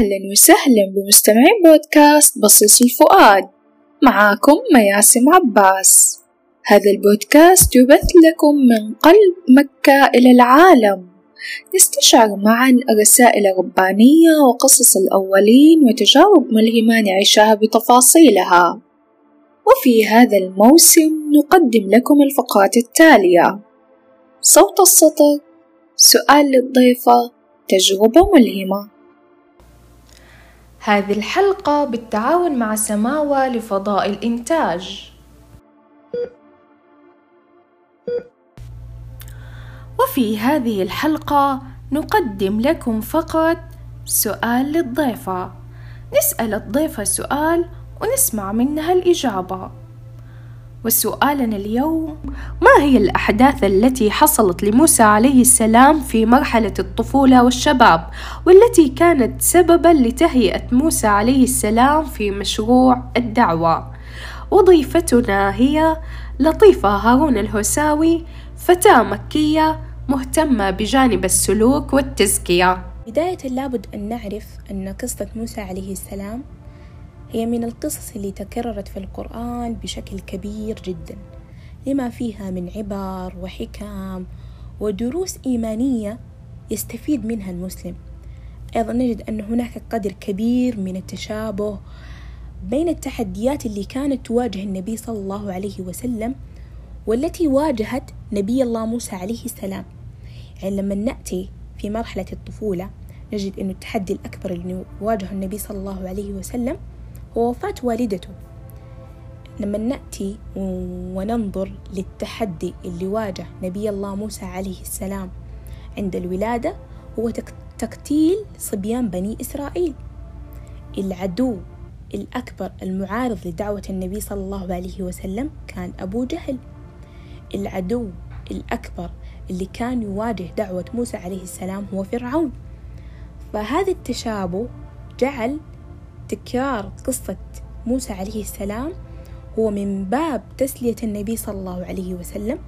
أهلا وسهلا بمستمعين بودكاست بصيص الفؤاد. معاكم مياسم عباس. هذا البودكاست يبث لكم من قلب مكة إلى العالم. نستشعر معا الرسائل الربانية وقصص الأولين وتجارب ملهمة نعيشها بتفاصيلها. وفي هذا الموسم نقدم لكم الفقرات التالية. صوت السطر سؤال للضيفة تجربة ملهمة. هذه الحلقة بالتعاون مع سماوة لفضاء الإنتاج. وفي هذه الحلقة نقدم لكم فقط سؤال للضيفة. نسأل الضيفة سؤال ونسمع منها الإجابة. وسؤالنا اليوم ما هي الأحداث التي حصلت لموسى عليه السلام في مرحلة الطفولة والشباب والتي كانت سببا لتهيئة موسى عليه السلام في مشروع الدعوة؟ وضيفتنا هي لطيفة هارون الهوساوي فتاة مكية مهتمة بجانب السلوك والتزكية. بداية لابد أن نعرف أن قصة موسى عليه السلام هي من القصص اللي تكررت في القرآن بشكل كبير جدا لما فيها من عبر وحكم ودروس إيمانية يستفيد منها المسلم. أيضا نجد أن هناك قدر كبير من التشابه بين التحديات اللي كانت تواجه النبي صلى الله عليه وسلم والتي واجهت نبي الله موسى عليه السلام. يعني لما نأتي في مرحلة الطفولة نجد أن التحدي الأكبر اللي واجهه النبي صلى الله عليه وسلم هو وفاة والدته. لما نأتي وننظر للتحدي اللي واجه نبي الله موسى عليه السلام عند الولادة هو تقتيل صبيان بني إسرائيل. العدو الأكبر المعارض لدعوة النبي صلى الله عليه وسلم كان أبو جهل. العدو الأكبر اللي كان يواجه دعوة موسى عليه السلام هو فرعون. فهذا التشابه جعل تكرار قصة موسى عليه السلام هو من باب تسلية النبي صلى الله عليه وسلم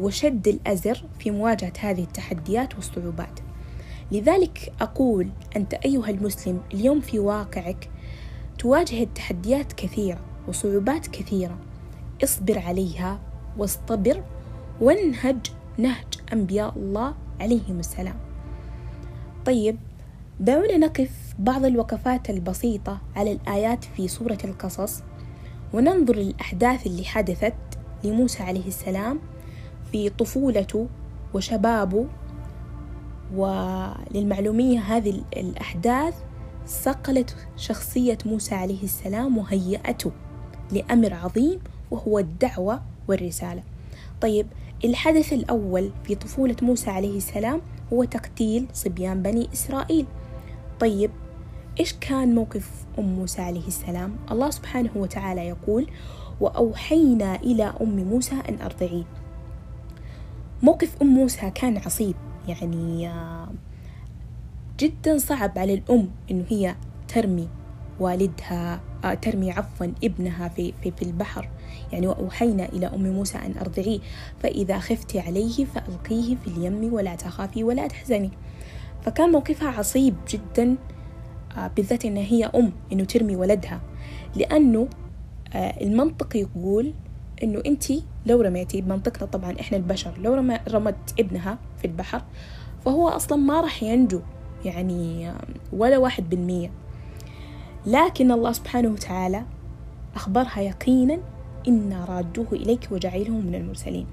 وشد الأزر في مواجهة هذه التحديات والصعوبات. لذلك أقول أنت أيها المسلم اليوم في واقعك تواجه التحديات كثيرة وصعوبات كثيرة. اصبر عليها واصطبر وانهج نهج أنبياء الله عليهم السلام. طيب دعونا نقف بعض الوقفات البسيطة على الآيات في سورة القصص وننظر للأحداث اللي حدثت لموسى عليه السلام في طفولته وشبابه وللمعلومية هذه الأحداث صقلت شخصية موسى عليه السلام وهيئته لأمر عظيم وهو الدعوة والرسالة. طيب الحدث الأول في طفولة موسى عليه السلام هو تقتيل صبيان بني إسرائيل. طيب إيش كان موقف أم موسى عليه السلام؟ الله سبحانه وتعالى يقول: وأوحينا إلى أم موسى أن أرضعيه. موقف أم موسى كان عصيب يعني جدا صعب على الأم إنه هي ترمي والدها آه، ترمي عفوا ابنها في, في, في البحر يعني وأوحينا إلى أم موسى أن أرضعيه فإذا خفت عليه فألقيه في اليم ولا تخافي ولا تحزني فكان موقفها عصيب جدا آه، بالذات إنها هي أم إنه ترمي ولدها. لأنه آه، المنطق يقول إنه أنت لو رميتي بمنطقنا طبعا إحنا البشر لو رمت ابنها في البحر فهو أصلا ما راح ينجو يعني ولا واحد بالمية. لكن الله سبحانه وتعالى أخبرها يقينا إنا رادوه إليك وجعله من المرسلين.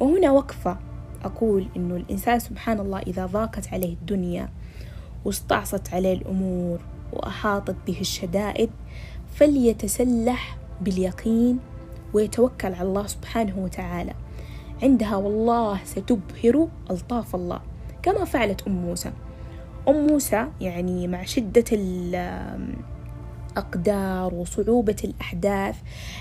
وهنا وقفة أقول إنه الإنسان سبحان الله إذا ضاقت عليه الدنيا واستعصت عليه الأمور وأحاطت به الشدائد فليتسلح باليقين ويتوكل على الله سبحانه وتعالى. عندها والله ستبهر ألطاف الله كما فعلت أم موسى. أم موسى يعني مع شدة الأقدار وصعوبة الأحداث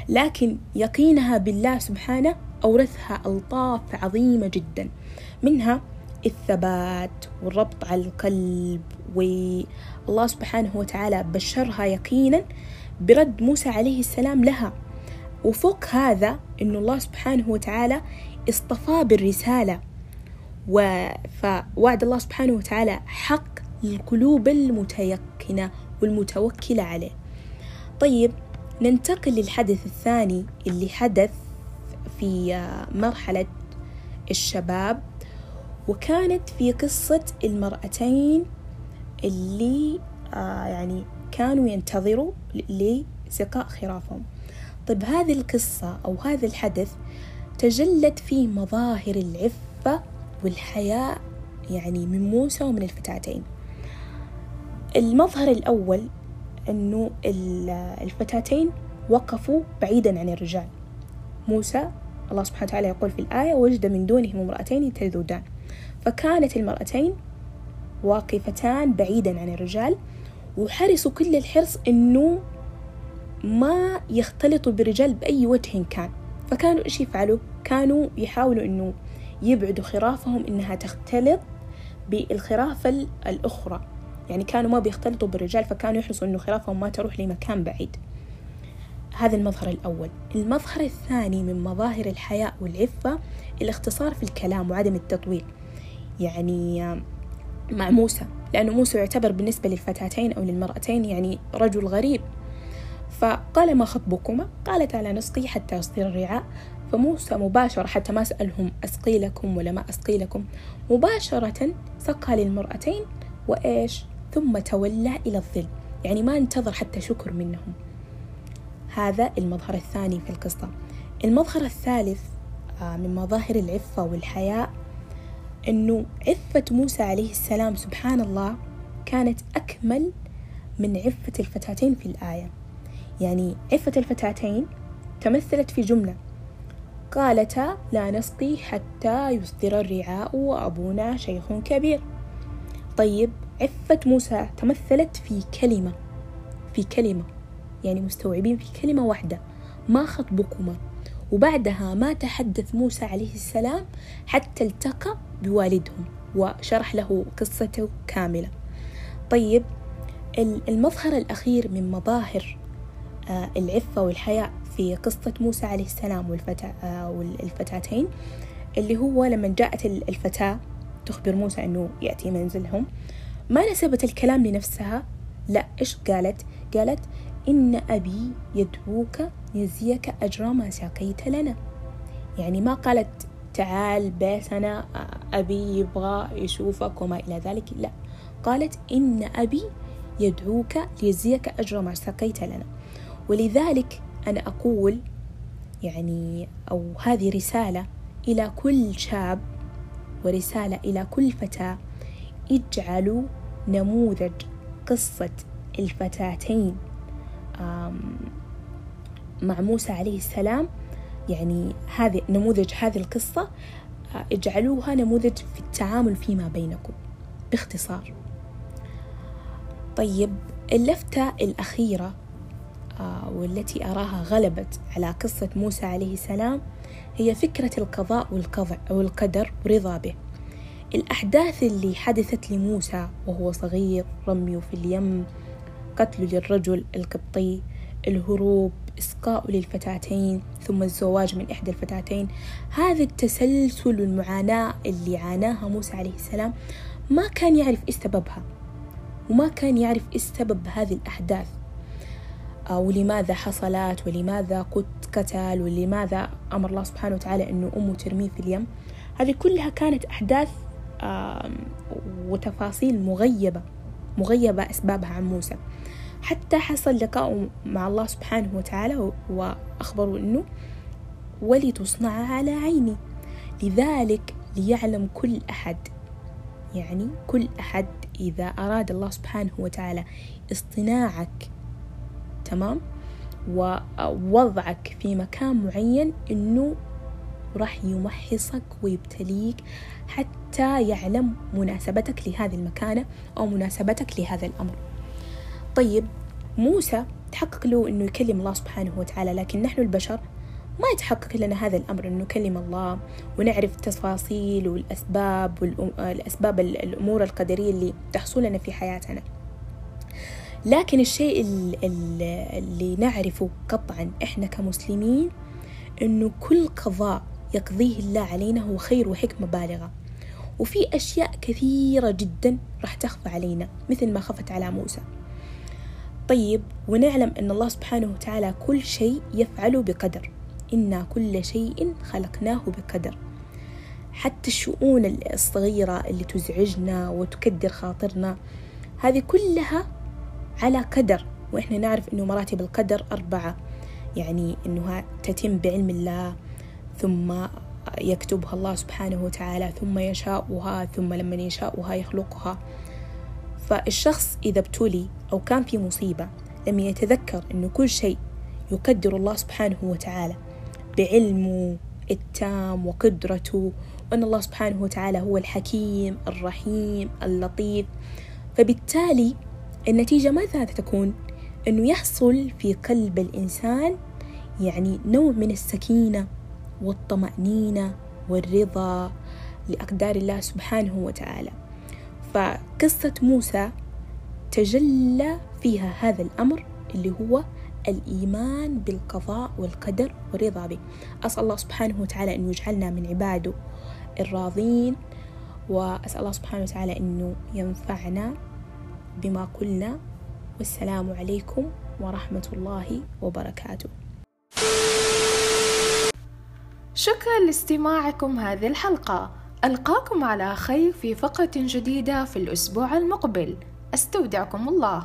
لكن يقينها بالله سبحانه أورثها ألطاف عظيمة جدا. منها الثبات والربط على القلب. والله سبحانه وتعالى بشرها يقينا برد موسى عليه السلام لها. وفوق هذا أن الله سبحانه وتعالى اصطفاه بالرسالة. فوعد الله سبحانه وتعالى حق للقلوب المتيقنة والمتوكلة عليه. طيب ننتقل للحدث الثاني اللي حدث في مرحلة الشباب. وكانت في قصة المرأتين اللي آه يعني كانوا ينتظروا لسقاء خرافهم. طيب هذه القصة أو هذا الحدث تجلت فيه مظاهر العفة والحياء يعني من موسى ومن الفتاتين. المظهر الأول أنه الفتاتين وقفوا بعيدا عن الرجال. موسى الله سبحانه وتعالى يقول في الآية وجد من دونهم امرأتين تذودان فكانت المرأتين واقفتان بعيدا عن الرجال وحرصوا كل الحرص إنه ما يختلطوا بالرجال بأي وجه كان. فكانوا إيش يفعلوا؟ كانوا يحاولوا إنه يبعدوا خرافهم إنها تختلط بالخرافة الأخرى. يعني كانوا ما بيختلطوا بالرجال فكانوا يحرصوا إنه خرافهم ما تروح لمكان بعيد. هذا المظهر الأول. المظهر الثاني من مظاهر الحياء والعفة الاختصار في الكلام وعدم التطويل. يعني مع موسى لأنه موسى يعتبر بالنسبة للفتاتين أو للمرأتين يعني رجل غريب. فقال ما خطبكما؟ قالت على نسقي حتى يصدر الرعاء. فموسى مباشرة حتى ما سألهم أسقي لكم ولا ما أسقي لكم مباشرة سقى للمرأتين وإيش؟ ثم تولى إلى الظل. يعني ما انتظر حتى شكر منهم. هذا المظهر الثاني في القصة. المظهر الثالث آه، من مظاهر العفة والحياء أنه عفة موسى عليه السلام سبحان الله كانت أكمل من عفة الفتاتين في الآية. يعني عفة الفتاتين تمثلت في جملة. قالتا لا نسقي حتى يصدر الرعاء وأبونا شيخ كبير. طيب عفة موسى تمثلت في كلمة في كلمة يعني مستوعبين في كلمة واحدة ما خطبكما؟ وبعدها ما تحدث موسى عليه السلام حتى التقى بوالدهم وشرح له قصته كاملة. طيب المظهر الأخير من مظاهر آه، العفة والحياء في قصة موسى عليه السلام والفتاة آه، والفتاتين اللي هو لما جاءت الفتاة تخبر موسى أنه يأتي منزلهم ما نسبت الكلام لنفسها؟ لا إيش قالت؟ قالت إن أبي يدعوك يجزيك أجر ما ساقيت لنا. يعني ما قالت تعال بيتنا أبي يبغى يشوفك وما إلى ذلك. لا. قالت إن أبي يدعوك ليجزيك أجر ما سقيت لنا. ولذلك أنا أقول يعني أو هذه رسالة إلى كل شاب ورسالة إلى كل فتاة اجعلوا نموذج قصة الفتاتين. مع موسى عليه السلام يعني هذه نموذج هذه القصة آه، اجعلوها نموذج في التعامل فيما بينكم باختصار. طيب اللفتة الأخيرة آه، والتي أراها غلبت على قصة موسى عليه السلام هي فكرة القضاء والقضع أو القدر ورضا به. الأحداث اللي حدثت لموسى وهو صغير رميه في اليم قتله للرجل القبطي الهروب إسقاء للفتاتين ثم الزواج من إحدى الفتاتين. هذا التسلسل والمعاناة اللي عاناها موسى عليه السلام ما كان يعرف إيش سببها وما كان يعرف إيش سبب هذه الأحداث. آه، ولماذا حصلت ولماذا قتل ولماذا أمر الله سبحانه وتعالى أنه أمه ترميه في اليم. هذه كلها كانت أحداث وتفاصيل مغيبة مغيبة أسبابها عن موسى. حتى حصل لقاء مع الله سبحانه وتعالى وأخبروا أنه ولتصنع على عيني. لذلك ليعلم كل أحد يعني كل أحد إذا أراد الله سبحانه وتعالى اصطناعك تمام؟ ووضعك في مكان معين إنه راح يمحصك ويبتليك حتى يعلم مناسبتك لهذه المكانة أو مناسبتك لهذا الأمر. طيب موسى تحقق له أنه يكلم الله سبحانه وتعالى لكن نحن البشر ما يتحقق لنا هذا الأمر أنه نكلم الله ونعرف التفاصيل والأسباب والأسباب الأمور القدرية اللي تحصل لنا في حياتنا. لكن الشيء اللي نعرفه قطعا إحنا كمسلمين أنه كل قضاء يقضيه الله علينا هو خير وحكمة بالغة. وفي أشياء كثيرة جدا راح تخفى علينا مثل ما خفت على موسى. طيب ونعلم أن الله سبحانه وتعالى كل شيء يفعله بقدر. إنا كل شيء خلقناه بقدر. حتى الشؤون الصغيرة اللي تزعجنا وتكدر خاطرنا هذه كلها على قدر. وإحنا نعرف أنه مراتب القدر أربعة. يعني أنها تتم بعلم الله ثم يكتبها الله سبحانه وتعالى ثم يشاؤها ثم لما يشاؤها يخلقها. فالشخص إذا ابتلي أو كان في مصيبة لما يتذكر أنه كل شيء يقدر الله سبحانه وتعالى بعلمه التام وقدرته وأن الله سبحانه وتعالى هو الحكيم الرحيم اللطيف فبالتالي النتيجة ماذا تكون؟ أنه يحصل في قلب الإنسان يعني نوع من السكينة والطمأنينة والرضا لأقدار الله سبحانه وتعالى فقصة موسى تجلى فيها هذا الأمر اللي هو الإيمان بالقضاء والقدر والرضا به. أسأل الله سبحانه وتعالى أن يجعلنا من عباده الراضين وأسأل الله سبحانه وتعالى أنه ينفعنا بما قلنا. والسلام عليكم ورحمة الله وبركاته. شكرا لاستماعكم هذه الحلقة. ألقاكم على خير في فقرة جديدة في الأسبوع المقبل. أستودعكم الله.